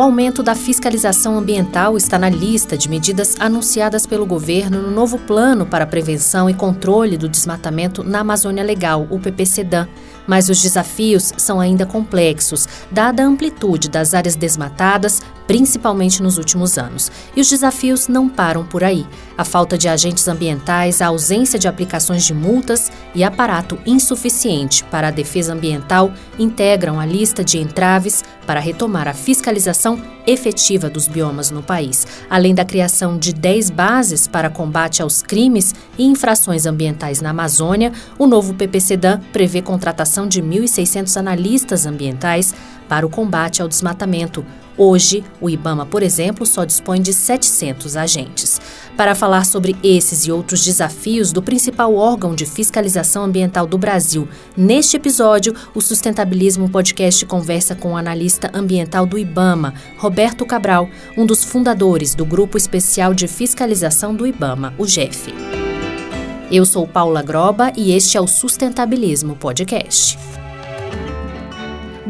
O aumento da fiscalização ambiental está na lista de medidas anunciadas pelo governo no novo Plano para Prevenção e Controle do Desmatamento na Amazônia Legal, o PPCDAM. Mas os desafios são ainda complexos, dada a amplitude das áreas desmatadas, principalmente nos últimos anos. E os desafios não param por aí. A falta de agentes ambientais, a ausência de aplicações de multas e aparato insuficiente para a defesa ambiental integram a lista de entraves para retomar a fiscalização efetiva dos biomas no país, além da criação de 10 bases para combate aos crimes e infrações ambientais na Amazônia, o novo PPCDAM prevê contratação de 1.600 analistas ambientais para o combate ao desmatamento. Hoje, o IBAMA, por exemplo, só dispõe de 700 agentes. Para falar sobre esses e outros desafios do principal órgão de fiscalização ambiental do Brasil, neste episódio, o Sustentabilismo Podcast conversa com o analista ambiental do IBAMA, Roberto Cabral, um dos fundadores do Grupo Especial de Fiscalização do IBAMA, o GEF. Eu sou Paula Groba e este é o Sustentabilismo Podcast.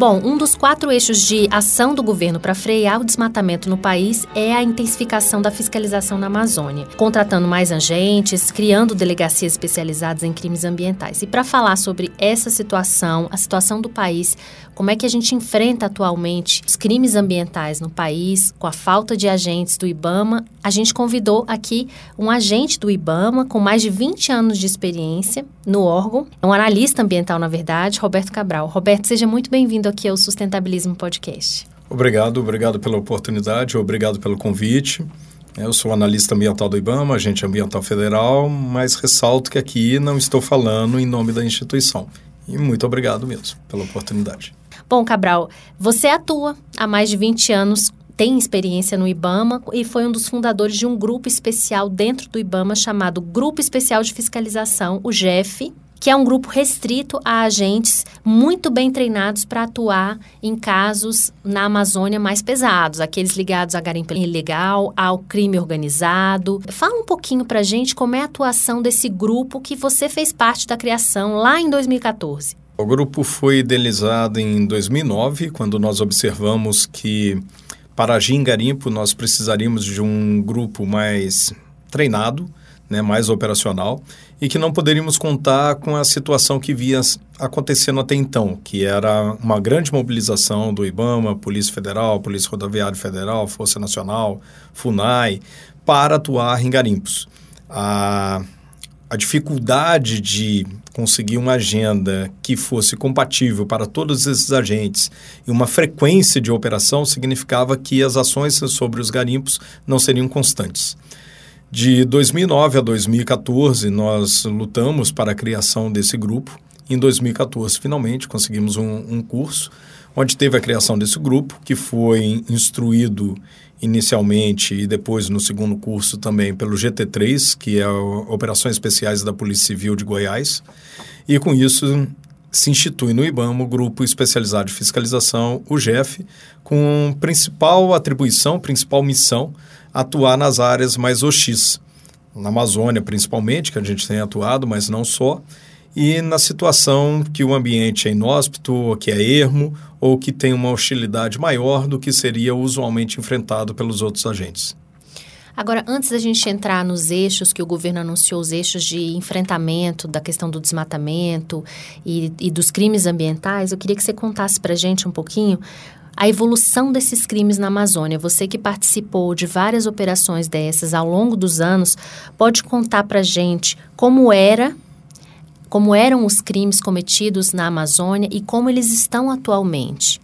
Bom, um dos quatro eixos de ação do governo para frear o desmatamento no país é a intensificação da fiscalização na Amazônia, contratando mais agentes, criando delegacias especializadas em crimes ambientais. E para falar sobre essa situação, a situação do país, como é que a gente enfrenta atualmente os crimes ambientais no país, com a falta de agentes do IBAMA, a gente convidou aqui um agente do IBAMA com mais de 20 anos de experiência no órgão, um analista ambiental, na verdade, Roberto Cabral. Roberto, seja muito bem-vindo aqui ao Sustentabilismo Podcast. Obrigado, obrigado pela oportunidade, obrigado pelo convite. Eu sou analista ambiental do IBAMA, agente ambiental federal, mas ressalto que aqui não estou falando em nome da instituição. E muito obrigado mesmo pela oportunidade. Bom, Cabral, você atua há mais de 20 anos tem experiência no IBAMA e foi um dos fundadores de um grupo especial dentro do IBAMA chamado Grupo Especial de Fiscalização, o GEF, que é um grupo restrito a agentes muito bem treinados para atuar em casos na Amazônia mais pesados, aqueles ligados à garimpa ilegal, ao crime organizado. Fala um pouquinho para a gente como é a atuação desse grupo que você fez parte da criação lá em 2014. O grupo foi idealizado em 2009, quando nós observamos que para agir em garimpo nós precisaríamos de um grupo mais treinado, né, mais operacional, e que não poderíamos contar com a situação que via acontecendo até então, que era uma grande mobilização do IBAMA, Polícia Federal, Polícia Rodoviária Federal, Força Nacional, FUNAI, para atuar em garimpos. A, a dificuldade de conseguir uma agenda que fosse compatível para todos esses agentes e uma frequência de operação significava que as ações sobre os garimpos não seriam constantes. De 2009 a 2014, nós lutamos para a criação desse grupo. Em 2014, finalmente, conseguimos um, um curso onde teve a criação desse grupo, que foi instruído inicialmente e depois no segundo curso também pelo GT3, que é Operações Especiais da Polícia Civil de Goiás. E com isso se institui no IBAMA o Grupo Especializado de Fiscalização, o GEF, com principal atribuição, principal missão atuar nas áreas mais hostis, na Amazônia principalmente, que a gente tem atuado, mas não só, e na situação que o ambiente é inóspito, que é ermo, ou que tem uma hostilidade maior do que seria usualmente enfrentado pelos outros agentes. Agora, antes da gente entrar nos eixos que o governo anunciou, os eixos de enfrentamento da questão do desmatamento e, e dos crimes ambientais, eu queria que você contasse para a gente um pouquinho a evolução desses crimes na Amazônia. Você que participou de várias operações dessas ao longo dos anos, pode contar para gente como era, como eram os crimes cometidos na Amazônia e como eles estão atualmente?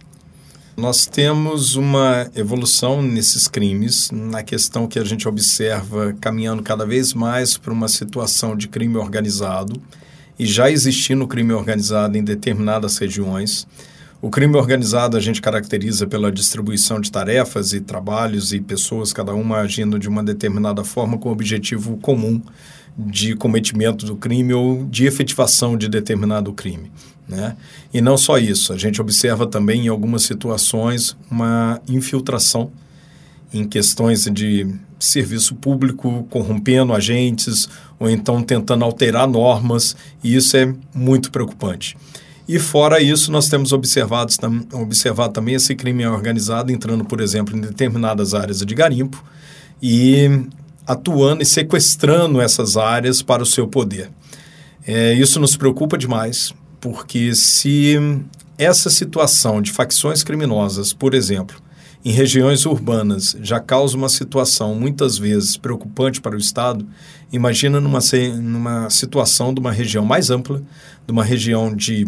Nós temos uma evolução nesses crimes, na questão que a gente observa caminhando cada vez mais para uma situação de crime organizado e já existindo crime organizado em determinadas regiões. O crime organizado a gente caracteriza pela distribuição de tarefas e trabalhos e pessoas, cada uma agindo de uma determinada forma com objetivo comum de cometimento do crime ou de efetivação de determinado crime. Né? E não só isso, a gente observa também em algumas situações uma infiltração em questões de serviço público, corrompendo agentes ou então tentando alterar normas, e isso é muito preocupante. E fora isso, nós temos observado, observado também esse crime organizado entrando, por exemplo, em determinadas áreas de garimpo e atuando e sequestrando essas áreas para o seu poder. É, isso nos preocupa demais, porque se essa situação de facções criminosas, por exemplo, em regiões urbanas já causa uma situação muitas vezes preocupante para o Estado, imagina numa, numa situação de uma região mais ampla, de uma região de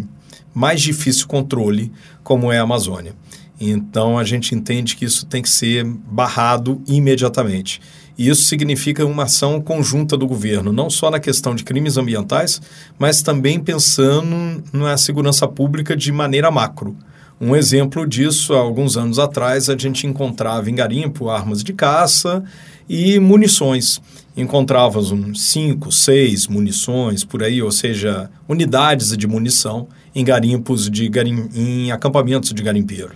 mais difícil controle, como é a Amazônia. Então a gente entende que isso tem que ser barrado imediatamente. E isso significa uma ação conjunta do governo, não só na questão de crimes ambientais, mas também pensando na segurança pública de maneira macro. Um exemplo disso, há alguns anos atrás, a gente encontrava em garimpo armas de caça e munições. Encontrávamos cinco, seis munições por aí, ou seja, unidades de munição em garimpos de garim... em acampamentos de garimpeiro,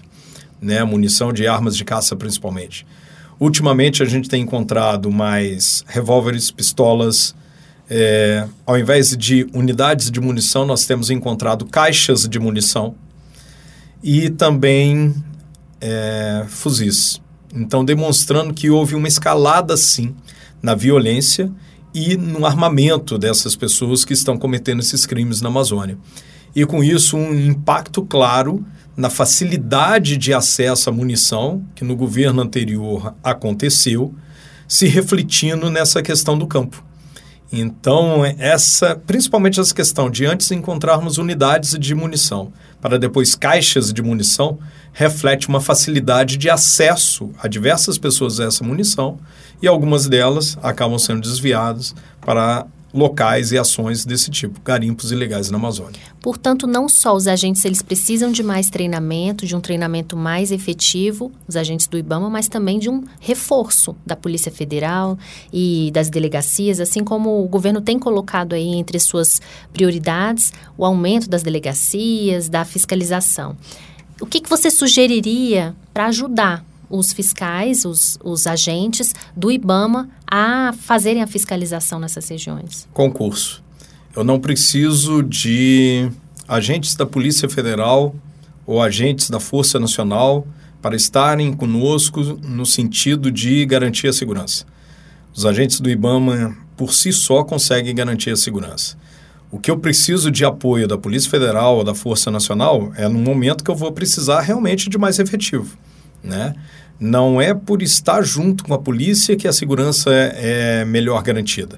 né? Munição de armas de caça principalmente. Ultimamente a gente tem encontrado mais revólveres, pistolas. É, ao invés de unidades de munição, nós temos encontrado caixas de munição e também é, fuzis. Então, demonstrando que houve uma escalada, sim, na violência e no armamento dessas pessoas que estão cometendo esses crimes na Amazônia. E com isso, um impacto claro na facilidade de acesso à munição, que no governo anterior aconteceu, se refletindo nessa questão do campo. Então, essa, principalmente essa questão de antes encontrarmos unidades de munição para depois caixas de munição, reflete uma facilidade de acesso a diversas pessoas a essa munição e algumas delas acabam sendo desviadas para locais e ações desse tipo, garimpos ilegais na Amazônia. Portanto, não só os agentes eles precisam de mais treinamento, de um treinamento mais efetivo, os agentes do IBAMA, mas também de um reforço da Polícia Federal e das delegacias, assim como o governo tem colocado aí entre suas prioridades o aumento das delegacias, da fiscalização. O que, que você sugeriria para ajudar os fiscais, os, os agentes do IBAMA a fazerem a fiscalização nessas regiões? Concurso. Eu não preciso de agentes da Polícia Federal ou agentes da Força Nacional para estarem conosco no sentido de garantir a segurança. Os agentes do IBAMA, por si só, conseguem garantir a segurança. O que eu preciso de apoio da Polícia Federal ou da Força Nacional é no momento que eu vou precisar realmente de mais efetivo, né? Não é por estar junto com a polícia que a segurança é, é melhor garantida.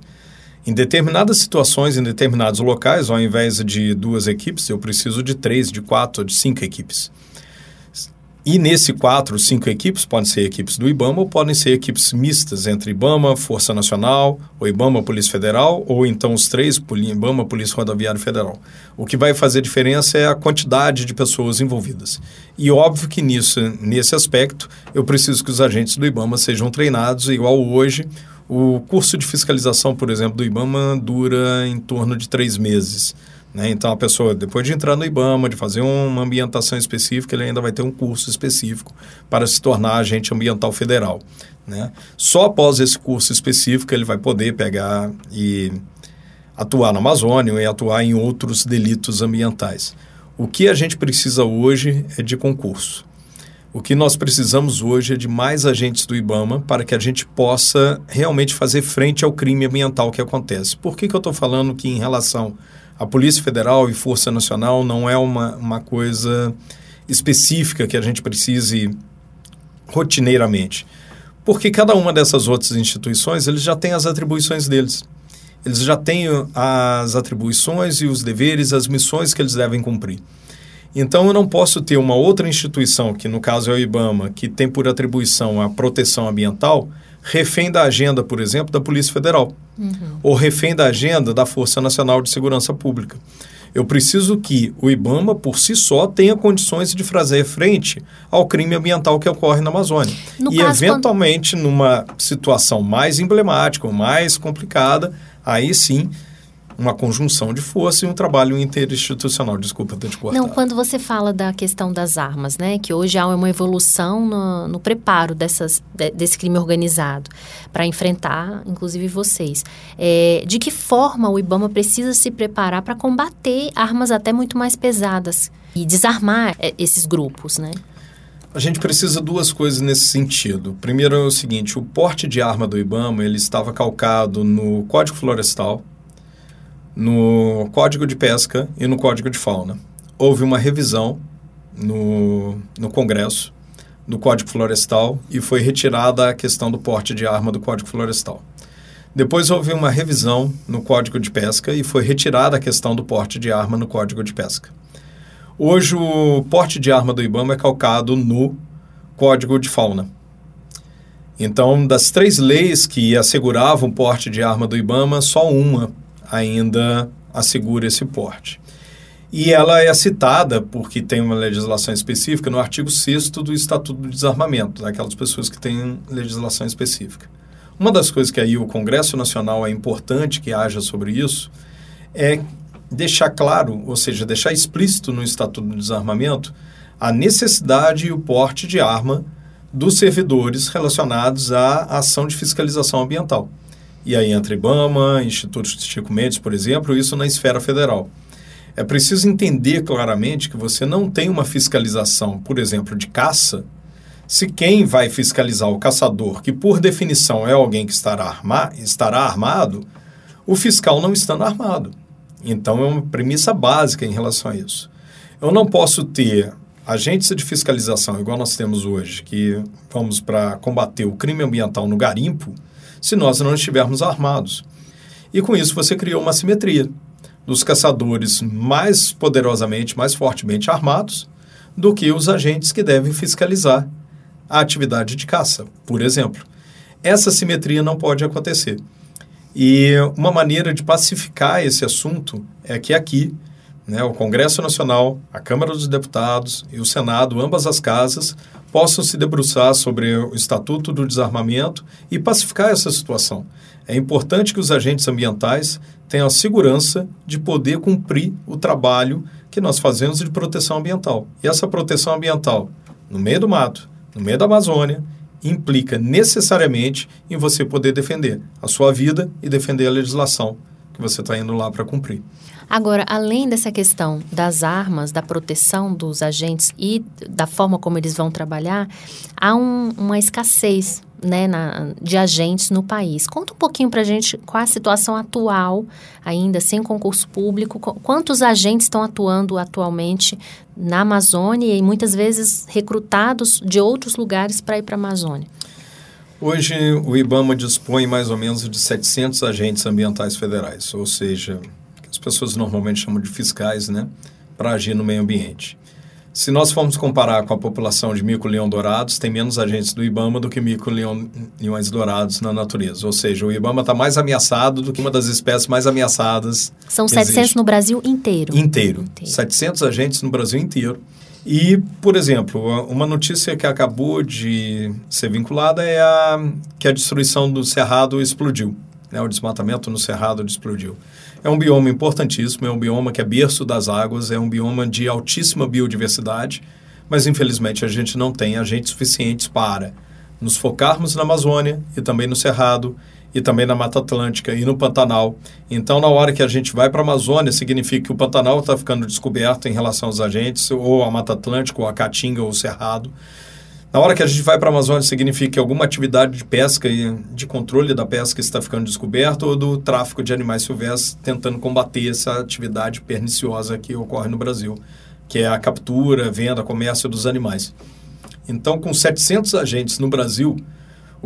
Em determinadas situações, em determinados locais, ao invés de duas equipes, eu preciso de três, de quatro, de cinco equipes. E nesse quatro, cinco equipes, podem ser equipes do IBAMA ou podem ser equipes mistas entre IBAMA, Força Nacional, ou IBAMA, Polícia Federal, ou então os três, IBAMA, Polícia Rodoviária Federal. O que vai fazer diferença é a quantidade de pessoas envolvidas. E óbvio que nisso, nesse aspecto, eu preciso que os agentes do IBAMA sejam treinados igual hoje. O curso de fiscalização, por exemplo, do IBAMA dura em torno de três meses. Né? Então, a pessoa, depois de entrar no IBAMA, de fazer uma ambientação específica, ele ainda vai ter um curso específico para se tornar agente ambiental federal. Né? Só após esse curso específico ele vai poder pegar e atuar na Amazônia e atuar em outros delitos ambientais. O que a gente precisa hoje é de concurso. O que nós precisamos hoje é de mais agentes do IBAMA para que a gente possa realmente fazer frente ao crime ambiental que acontece. Por que, que eu estou falando que em relação a Polícia Federal e Força Nacional não é uma, uma coisa específica que a gente precise rotineiramente. Porque cada uma dessas outras instituições, eles já têm as atribuições deles. Eles já têm as atribuições e os deveres, as missões que eles devem cumprir. Então, eu não posso ter uma outra instituição, que no caso é o IBAMA, que tem por atribuição a proteção ambiental, refém da agenda, por exemplo, da Polícia Federal, uhum. ou refém da agenda da Força Nacional de Segurança Pública. Eu preciso que o IBAMA, por si só, tenha condições de fazer frente ao crime ambiental que ocorre na Amazônia. No e, eventualmente, quando... numa situação mais emblemática, ou mais complicada, aí sim uma conjunção de força e um trabalho interinstitucional. Desculpa ter te cortado. Não, quando você fala da questão das armas, né, que hoje há uma evolução no, no preparo dessas, de, desse crime organizado para enfrentar, inclusive vocês, é, de que forma o IBAMA precisa se preparar para combater armas até muito mais pesadas e desarmar é, esses grupos, né? A gente precisa duas coisas nesse sentido. Primeiro é o seguinte, o porte de arma do IBAMA ele estava calcado no Código Florestal, no Código de Pesca e no Código de Fauna. Houve uma revisão no, no Congresso do Código Florestal e foi retirada a questão do porte de arma do Código Florestal. Depois houve uma revisão no Código de Pesca e foi retirada a questão do porte de arma no Código de Pesca. Hoje o porte de arma do IBAMA é calcado no Código de Fauna. Então, das três leis que asseguravam porte de arma do IBAMA, só uma ainda assegura esse porte. E ela é citada, porque tem uma legislação específica, no artigo 6 do Estatuto do Desarmamento, daquelas pessoas que têm legislação específica. Uma das coisas que aí o Congresso Nacional é importante que haja sobre isso é deixar claro, ou seja, deixar explícito no Estatuto do Desarmamento a necessidade e o porte de arma dos servidores relacionados à ação de fiscalização ambiental. E aí entra IBAMA, Instituto Chico Mendes, por exemplo, isso na esfera federal. É preciso entender claramente que você não tem uma fiscalização, por exemplo, de caça, se quem vai fiscalizar o caçador, que por definição é alguém que estará, arma estará armado, o fiscal não estando armado. Então é uma premissa básica em relação a isso. Eu não posso ter agentes de fiscalização igual nós temos hoje, que vamos para combater o crime ambiental no garimpo, se nós não estivermos armados. E com isso você criou uma simetria dos caçadores mais poderosamente, mais fortemente armados do que os agentes que devem fiscalizar a atividade de caça, por exemplo. Essa simetria não pode acontecer. E uma maneira de pacificar esse assunto é que aqui, né, o Congresso Nacional, a Câmara dos Deputados e o Senado, ambas as casas, possam se debruçar sobre o Estatuto do Desarmamento e pacificar essa situação. É importante que os agentes ambientais tenham a segurança de poder cumprir o trabalho que nós fazemos de proteção ambiental. E essa proteção ambiental, no meio do mato, no meio da Amazônia, implica necessariamente em você poder defender a sua vida e defender a legislação que você está indo lá para cumprir. Agora, além dessa questão das armas, da proteção dos agentes e da forma como eles vão trabalhar, há um, uma escassez né, na, de agentes no país. Conta um pouquinho para a gente qual a situação atual, ainda sem concurso público, quantos agentes estão atuando atualmente na Amazônia e muitas vezes recrutados de outros lugares para ir para a Amazônia. Hoje, o IBAMA dispõe mais ou menos de 700 agentes ambientais federais, ou seja, as pessoas normalmente chamam de fiscais, né, para agir no meio ambiente. Se nós formos comparar com a população de mico-leão dourados, tem menos agentes do IBAMA do que mico-leões dourados na natureza. Ou seja, o IBAMA está mais ameaçado do que uma das espécies mais ameaçadas. São 700 existe. no Brasil inteiro. inteiro. Inteiro. 700 agentes no Brasil inteiro. E, por exemplo, uma notícia que acabou de ser vinculada é a, que a destruição do Cerrado explodiu. Né? O desmatamento no Cerrado explodiu. É um bioma importantíssimo, é um bioma que é berço das águas, é um bioma de altíssima biodiversidade, mas infelizmente a gente não tem agentes suficientes para nos focarmos na Amazônia e também no Cerrado e também na Mata Atlântica e no Pantanal. Então, na hora que a gente vai para a Amazônia, significa que o Pantanal está ficando descoberto em relação aos agentes, ou a Mata Atlântica, ou a Caatinga, ou o Cerrado. Na hora que a gente vai para a Amazônia, significa que alguma atividade de pesca e de controle da pesca está ficando descoberta ou do tráfico de animais silvestres tentando combater essa atividade perniciosa que ocorre no Brasil, que é a captura, venda, comércio dos animais. Então, com 700 agentes no Brasil,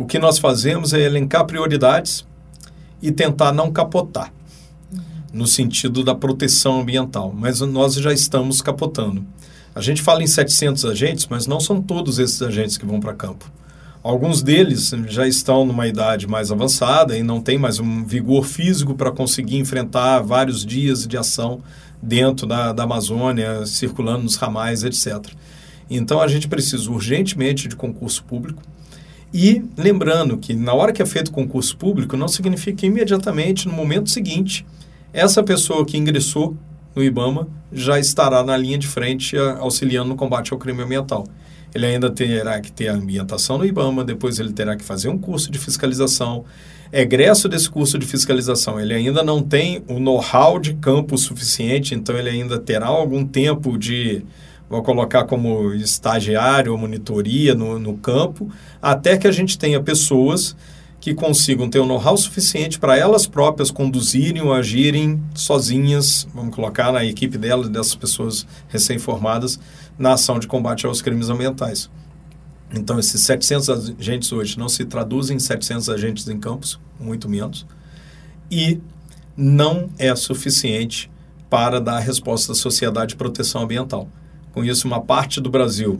o que nós fazemos é elencar prioridades e tentar não capotar, no sentido da proteção ambiental, mas nós já estamos capotando. A gente fala em 700 agentes, mas não são todos esses agentes que vão para campo. Alguns deles já estão numa idade mais avançada e não têm mais um vigor físico para conseguir enfrentar vários dias de ação dentro da, da Amazônia, circulando nos ramais, etc. Então a gente precisa urgentemente de concurso público. E lembrando que na hora que é feito concurso público, não significa que imediatamente, no momento seguinte, essa pessoa que ingressou no IBAMA já estará na linha de frente auxiliando no combate ao crime ambiental. Ele ainda terá que ter a ambientação no IBAMA, depois ele terá que fazer um curso de fiscalização. Egresso desse curso de fiscalização, ele ainda não tem o know-how de campo suficiente, então ele ainda terá algum tempo de, vou colocar como estagiário ou monitoria no, no campo, até que a gente tenha pessoas que consigam ter o um know-how suficiente para elas próprias conduzirem ou agirem sozinhas, vamos colocar na equipe delas, dessas pessoas recém-formadas, na ação de combate aos crimes ambientais. Então, esses 700 agentes hoje não se traduzem em 700 agentes em campos, muito menos, e não é suficiente para dar resposta à sociedade de proteção ambiental. Com isso, uma parte do Brasil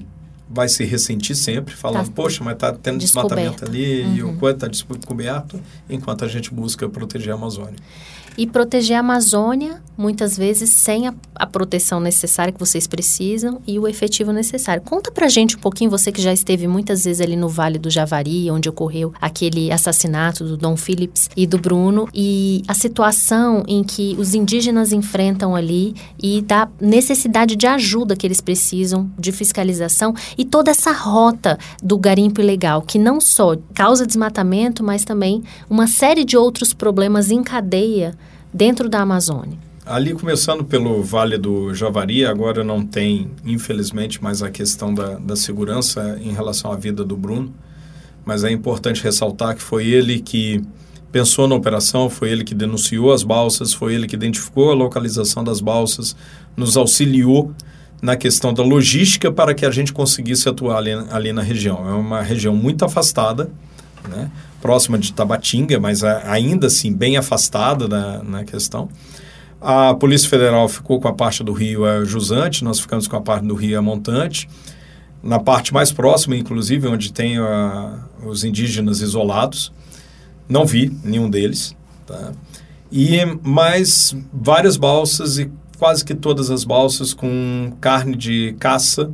vai se ressentir sempre, falando, tá. poxa, mas está tendo desmatamento ali uhum. e o uhum. quanto está descoberto, enquanto a gente busca proteger a Amazônia. E proteger a Amazônia, muitas vezes, sem a, a, proteção necessária que vocês precisam e o efetivo necessário. Conta pra gente um pouquinho, você que já esteve muitas vezes ali no Vale do Javari, onde ocorreu aquele assassinato do Dom Phillips e do Bruno, e a situação em que os indígenas enfrentam ali e da necessidade de ajuda que eles precisam, de fiscalização, e toda essa rota do garimpo ilegal, que não só causa desmatamento, mas também uma série de outros problemas em cadeia dentro da Amazônia? Ali, começando pelo Vale do Javari, agora não tem, infelizmente, mais a questão da, da segurança em relação à vida do Bruno, mas é importante ressaltar que foi ele que pensou na operação, foi ele que denunciou as balsas, foi ele que identificou a localização das balsas, nos auxiliou na questão da logística para que a gente conseguisse atuar ali, ali na região. É uma região muito afastada, né? Próxima de Tabatinga, mas ainda assim bem afastada da, na questão. A Polícia Federal ficou com a parte do rio a Jusante, nós ficamos com a parte do rio a Montante. Na parte mais próxima, inclusive, onde tem a, os indígenas isolados, não vi nenhum deles. Tá? E mais várias balsas e quase que todas as balsas com carne de caça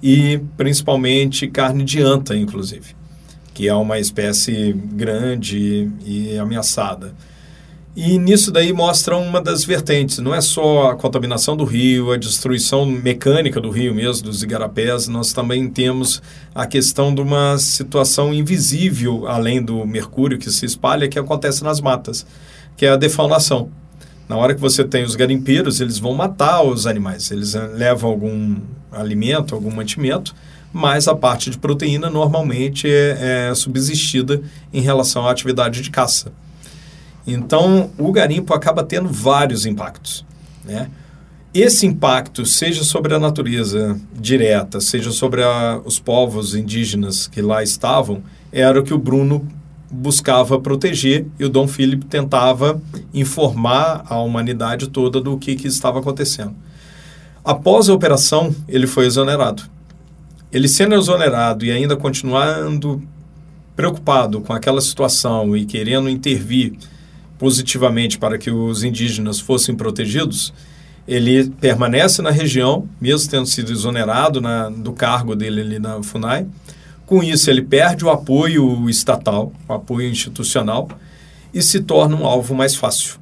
e principalmente carne de anta, inclusive que é uma espécie grande e ameaçada. E nisso daí mostra uma das vertentes, não é só a contaminação do rio, a destruição mecânica do rio mesmo, dos igarapés, nós também temos a questão de uma situação invisível, além do mercúrio que se espalha, que acontece nas matas, que é a defaunação. Na hora que você tem os garimpeiros, eles vão matar os animais, eles levam algum alimento, algum mantimento, mas a parte de proteína normalmente é, é subsistida em relação à atividade de caça. Então, o garimpo acaba tendo vários impactos. Né? Esse impacto, seja sobre a natureza direta, seja sobre a, os povos indígenas que lá estavam, era o que o Bruno buscava proteger e o Dom Filipe tentava informar a humanidade toda do que, que estava acontecendo. Após a operação, ele foi exonerado ele sendo exonerado e ainda continuando preocupado com aquela situação e querendo intervir positivamente para que os indígenas fossem protegidos, ele permanece na região, mesmo tendo sido exonerado na, do cargo dele ali na FUNAI. Com isso, ele perde o apoio estatal, o apoio institucional, e se torna um alvo mais fácil.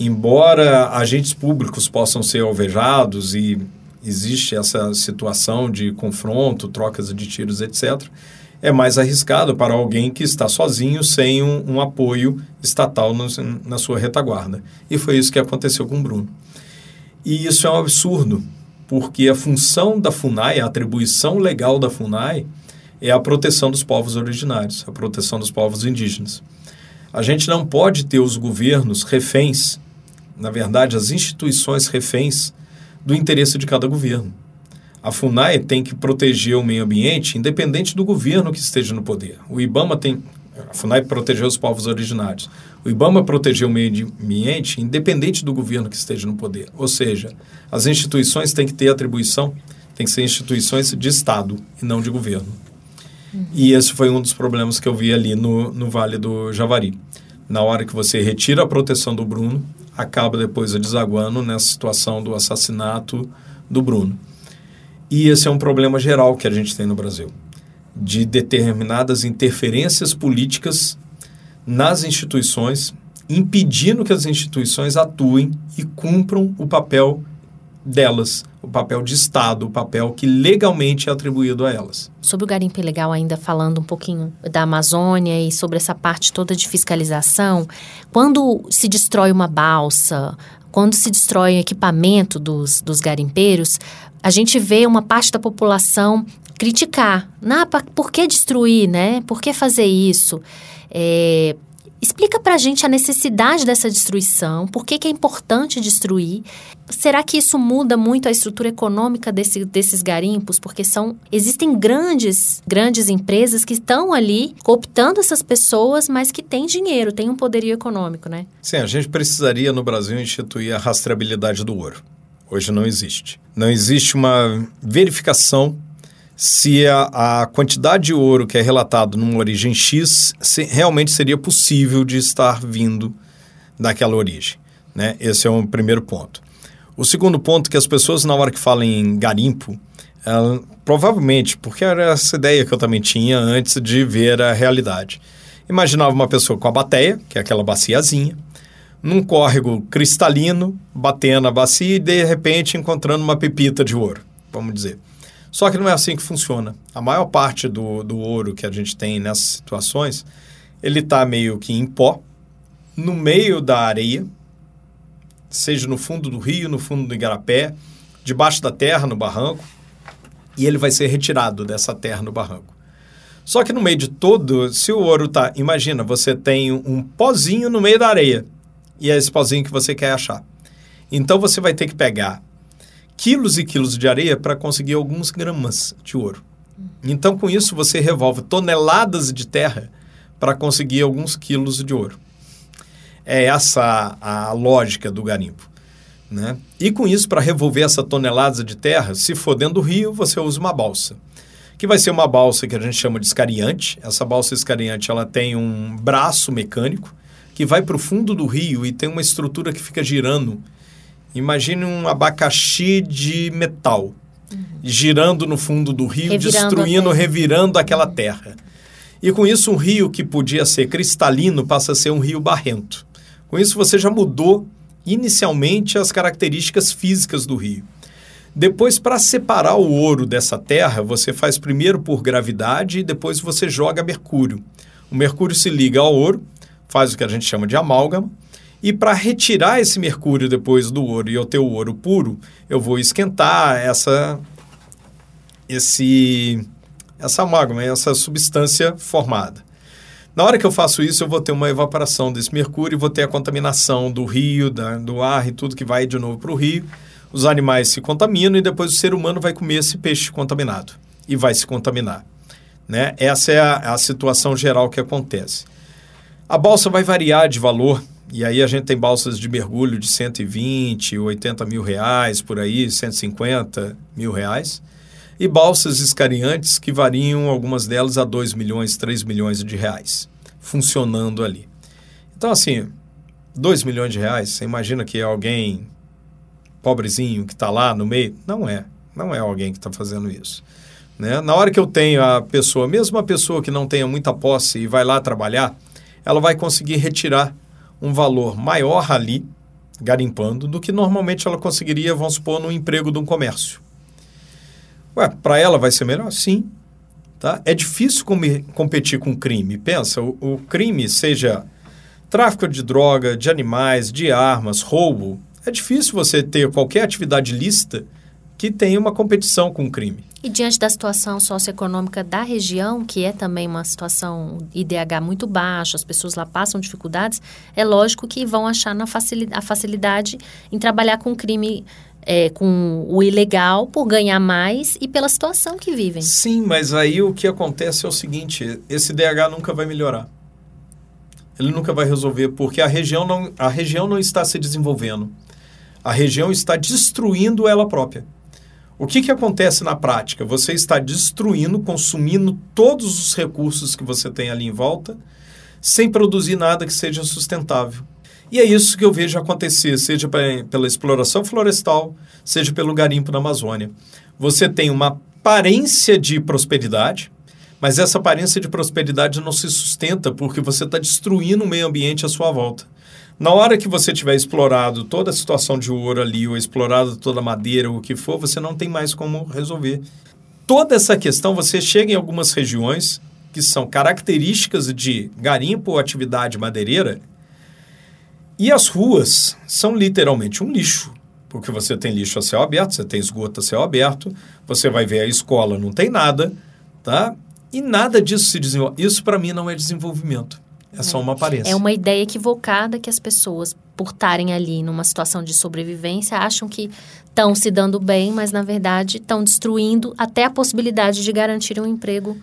Embora agentes públicos possam ser alvejados e existe essa situação de confronto, trocas de tiros, etc., é mais arriscado para alguém que está sozinho, sem um, um apoio estatal no, na sua retaguarda. E foi isso que aconteceu com o Bruno. E isso é um absurdo, porque a função da FUNAI, a atribuição legal da FUNAI, é a proteção dos povos originários, a proteção dos povos indígenas. A gente não pode ter os governos reféns, na verdade, as instituições reféns do interesse de cada governo. A FUNAI tem que proteger o meio ambiente independente do governo que esteja no poder. O IBAMA tem. A FUNAI protegeu os povos originários. O IBAMA protegeu o meio ambiente independente do governo que esteja no poder. Ou seja, as instituições têm que ter atribuição, têm que ser instituições de Estado e não de governo. E esse foi um dos problemas que eu vi ali no, no Vale do Javari. Na hora que você retira a proteção do Bruno, acaba depois desaguando nessa situação do assassinato do Bruno. E esse é um problema geral que a gente tem no Brasil, de determinadas interferências políticas nas instituições impedindo que as instituições atuem e cumpram o papel delas, o papel de Estado, o papel que legalmente é atribuído a elas. Sobre o garimpo ilegal, ainda falando um pouquinho da Amazônia e sobre essa parte toda de fiscalização, quando se destrói uma balsa, quando se destrói equipamento dos, dos garimpeiros, a gente vê uma parte da população criticar. Ah, por que destruir, né? Por que fazer isso? É, Explica para a gente a necessidade dessa destruição, por que, que, é importante destruir. Será que isso muda muito a estrutura econômica desse, desses garimpos? Porque são existem grandes, grandes empresas que estão ali cooptando essas pessoas, mas que têm dinheiro, têm um poderio econômico, né? Sim, a gente precisaria no Brasil instituir a rastreabilidade do ouro. Hoje não existe. Não existe uma verificação se a, a, quantidade de ouro que é relatado numa origem X se, realmente seria possível de estar vindo daquela origem. Né? Esse é um primeiro ponto. O segundo ponto é que as pessoas, na hora que falam em garimpo, ela, provavelmente, porque era essa ideia que eu também tinha antes de ver a realidade. Imaginava uma pessoa com a bateia, que é aquela baciazinha, num córrego cristalino, batendo a bacia e de repente encontrando uma pepita de ouro, vamos dizer. Só que não é assim que funciona. A maior parte do, do ouro que a gente tem nessas situações, ele está meio que em pó, no meio da areia, seja no fundo do rio, no fundo do igarapé, debaixo da terra, no barranco, e ele vai ser retirado dessa terra no barranco. Só que no meio de todo, se o ouro tá, imagina, você tem um pozinho no meio da areia, e é esse pozinho que você quer achar. Então você vai ter que pegar quilos e quilos de areia para conseguir alguns gramas de ouro. Então, com isso, você revolve toneladas de terra para conseguir alguns quilos de ouro. É essa a lógica do garimpo. Né? E com isso, para revolver essa tonelada de terra, se for dentro do rio, você usa uma balsa. Que vai ser uma balsa que a gente chama de escariante. Essa balsa escariante ela tem um braço mecânico que vai para o fundo do rio e tem uma estrutura que fica girando Imagine um abacaxi de metal uhum. girando no fundo do rio, revirando destruindo, revirando aquela terra. E com isso, um rio que podia ser cristalino passa a ser um rio barrento. Com isso, você já mudou inicialmente as características físicas do rio. Depois, para separar o ouro dessa terra, você faz primeiro por gravidade e depois você joga mercúrio. O mercúrio se liga ao ouro, faz o que a gente chama de amálgama, e para retirar esse mercúrio depois do ouro e eu ter o ouro puro, eu vou esquentar essa esse essa amálgama, essa substância formada. Na hora que eu faço isso, eu vou ter uma evaporação desse mercúrio, vou ter a contaminação do rio, da, do ar e tudo que vai de novo para o rio. Os animais se contaminam e depois o ser humano vai comer esse peixe contaminado e vai se contaminar. Né? Essa é a, a situação geral que acontece. A balsa vai variar de valor e aí a gente tem balsas de mergulho de 120, 80 mil reais, por aí, 150 mil reais. E balsas escariantes que variam, algumas delas, a 2 milhões, 3 milhões de reais, funcionando ali. Então, assim, 2 milhões de reais, você imagina que é alguém pobrezinho que está lá no meio? Não é. Não é alguém que está fazendo isso. Né? Na hora que eu tenho a pessoa, mesmo a pessoa que não tenha muita posse e vai lá trabalhar, ela vai conseguir retirar um valor maior ali, garimpando, do que normalmente ela conseguiria, vamos supor, no emprego de um comércio. Ué, para ela vai ser melhor? Sim. Tá? É difícil com competir com crime. Pensa, o, o crime, seja tráfico de droga, de animais, de armas, roubo, é difícil você ter qualquer atividade lícita que tenha uma competição com o crime. E diante da situação socioeconômica da região, que é também uma situação IDH muito baixa, as pessoas lá passam dificuldades, é lógico que vão achar na facilidade, a facilidade em trabalhar com crime é, com o ilegal por ganhar mais e pela situação que vivem. Sim, mas aí o que acontece é o seguinte: esse DH nunca vai melhorar. Ele nunca vai resolver, porque a região não, a região não está se desenvolvendo. A região está destruindo ela própria. O que, que acontece na prática? Você está destruindo, consumindo todos os recursos que você tem ali em volta, sem produzir nada que seja sustentável. E é isso que eu vejo acontecer, seja pela exploração florestal, seja pelo garimpo na Amazônia. Você tem uma aparência de prosperidade, mas essa aparência de prosperidade não se sustenta porque você está destruindo o meio ambiente à sua volta. Na hora que você tiver explorado toda a situação de ouro ali, ou explorado toda a madeira, ou o que for, você não tem mais como resolver. Toda essa questão, você chega em algumas regiões que são características de garimpo ou atividade madeireira, e as ruas são literalmente um lixo, porque você tem lixo a céu aberto, você tem esgoto a céu aberto, você vai ver a escola, não tem nada, tá? E nada disso se desenvolve. Isso para mim não é desenvolvimento. É só uma aparência. É uma ideia equivocada que as pessoas, por estarem ali numa situação de sobrevivência, acham que estão se dando bem, mas na verdade estão destruindo até a possibilidade de garantir um emprego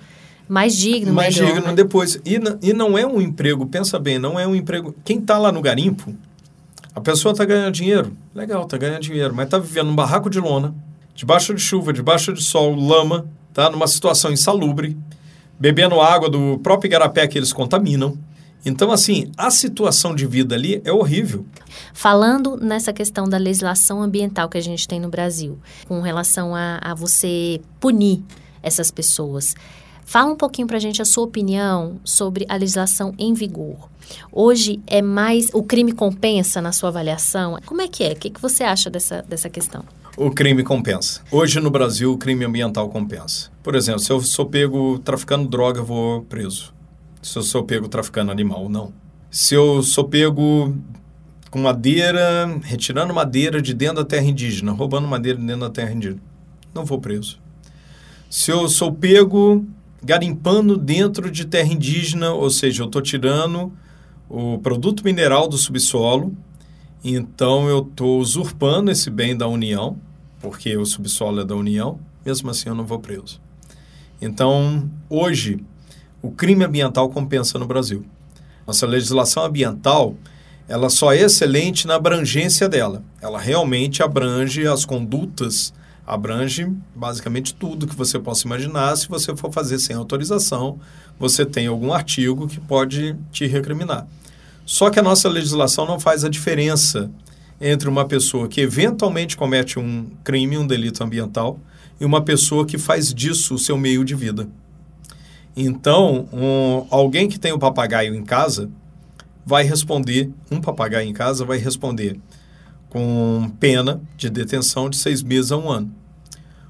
mais digno, mais melhor, digno né? depois. E, e não é um emprego, pensa bem, não é um emprego. Quem está lá no garimpo, a pessoa está ganhando dinheiro, legal, está ganhando dinheiro, mas está vivendo num barraco de lona, debaixo de chuva, debaixo de sol, lama, tá numa situação insalubre, bebendo água do próprio igarapé que eles contaminam. Então, assim, a situação de vida ali é horrível. Falando nessa questão da legislação ambiental que a gente tem no Brasil, com relação a, a você punir essas pessoas. Fala um pouquinho para a gente a sua opinião sobre a legislação em vigor. Hoje é mais. O crime compensa na sua avaliação? Como é que é? O que, que você acha dessa, dessa questão? O crime compensa. Hoje no Brasil, o crime ambiental compensa. Por exemplo, se eu sou pego traficando droga, eu vou preso. Se eu sou pego traficando animal, não. Se eu sou pego com madeira, retirando madeira de dentro da terra indígena, roubando madeira de dentro da terra indígena, não vou preso. Se eu sou pego garimpando dentro de terra indígena, ou seja, eu estou tirando o produto mineral do subsolo, então eu estou usurpando esse bem da União, porque o subsolo é da União, mesmo assim eu não vou preso. Então, hoje, o crime ambiental compensa no Brasil. Nossa legislação ambiental, ela só é excelente na abrangência dela. Ela realmente abrange as condutas abrange basicamente tudo que você possa imaginar. Se você for fazer sem autorização, você tem algum artigo que pode te recriminar. Só que a nossa legislação não faz a diferença entre uma pessoa que eventualmente comete um crime, um delito ambiental, e uma pessoa que faz disso o seu meio de vida. Então, um, alguém que tem um papagaio em casa vai responder, um papagaio em casa vai responder com pena de detenção de seis meses a um ano.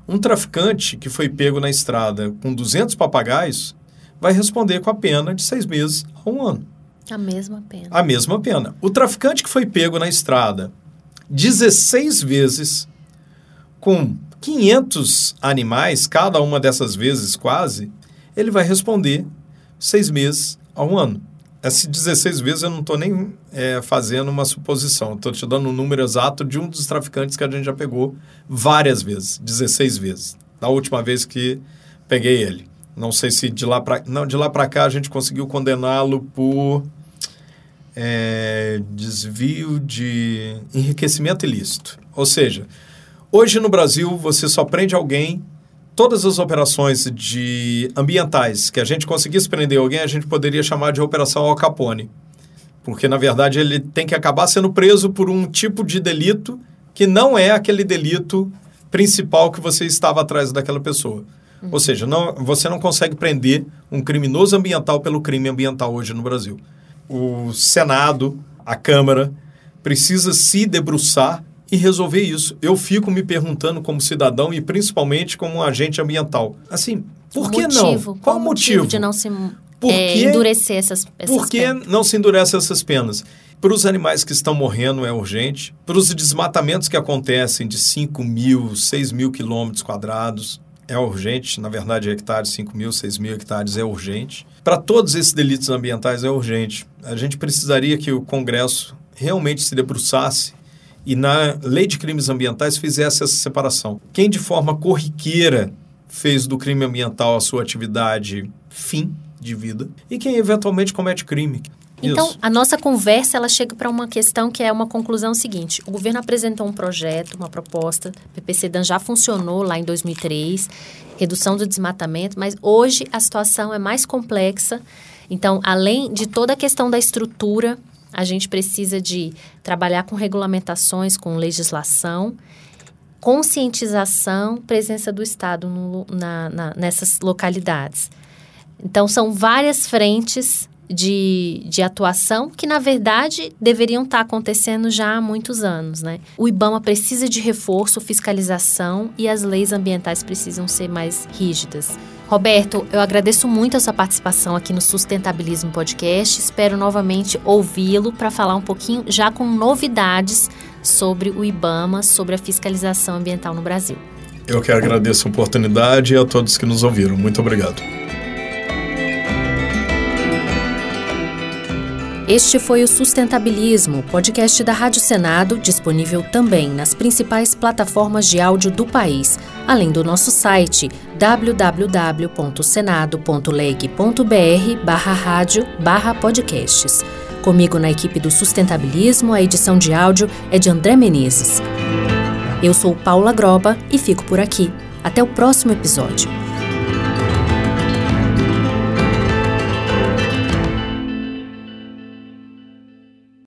Um traficante que foi pego na estrada com 200 papagaios vai responder com a pena de seis meses a um ano. A mesma pena. A mesma pena. O traficante que foi pego na estrada 16 vezes com 500 animais, cada uma dessas vezes quase, ele vai responder seis meses a um ano. Essas 16 vezes eu não estou nem é, fazendo uma suposição, estou te dando um número exato de um dos traficantes que a gente já pegou várias vezes, 16 vezes. Da última vez que peguei ele. Não sei se de lá para não de lá para cá a gente conseguiu condená-lo por é, desvio de enriquecimento ilícito. Ou seja, hoje no Brasil você só prende alguém todas as operações de ambientais que a gente conseguisse prender alguém, a gente poderia chamar de operação Al Capone. Porque, na verdade, ele tem que acabar sendo preso por um tipo de delito que não é aquele delito principal que você estava atrás daquela pessoa. Uhum. Ou seja, não, você não consegue prender um criminoso ambiental pelo crime ambiental hoje no Brasil. O Senado, a Câmara, precisa se debruçar e resolver isso. Eu fico me perguntando como cidadão e principalmente como agente ambiental. Assim, por que motivo? não? Qual, o motivo de não se por é, que, endurecer essas, essas Por que penas? não se endurece essas penas? Para os animais que estão morrendo é urgente. Para os desmatamentos que acontecem de 5 mil, 6 mil quilômetros quadrados é urgente. Na verdade, hectares, 5 mil, 6 mil hectares é urgente. Para todos esses delitos ambientais é urgente. A gente precisaria que o Congresso realmente se debruçasse e na lei de crimes ambientais fizesse essa separação. Quem de forma corriqueira fez do crime ambiental a sua atividade fim de vida e quem eventualmente comete crime. Então, Isso. a nossa conversa ela chega para uma questão que é uma conclusão seguinte. O governo apresentou um projeto, uma proposta, o PPCDAN já funcionou lá em 2003, redução do desmatamento, mas hoje a situação é mais complexa. Então, além de toda a questão da estrutura a gente precisa de trabalhar com regulamentações, com legislação, conscientização, presença do Estado no, na, na, nessas localidades. Então, são várias frentes de, de atuação que, na verdade, deveriam estar acontecendo já há muitos anos. Né? O IBAMA precisa de reforço, fiscalização e as leis ambientais precisam ser mais rígidas. Roberto, eu agradeço muito a sua participação aqui no Sustentabilismo Podcast. Espero novamente ouvi-lo para falar um pouquinho já com novidades sobre o IBAMA, sobre a fiscalização ambiental no Brasil. Eu que agradeço a oportunidade e a todos que nos ouviram. Muito obrigado. Este foi o Sustentabilismo, podcast da Rádio Senado, disponível também nas principais plataformas de áudio do país, além do nosso site www.senado.leg.br barra rádio barra podcasts. Comigo na equipe do Sustentabilismo, a edição de áudio é de André Menezes. Eu sou Paula Groba e fico por aqui. Até o próximo episódio.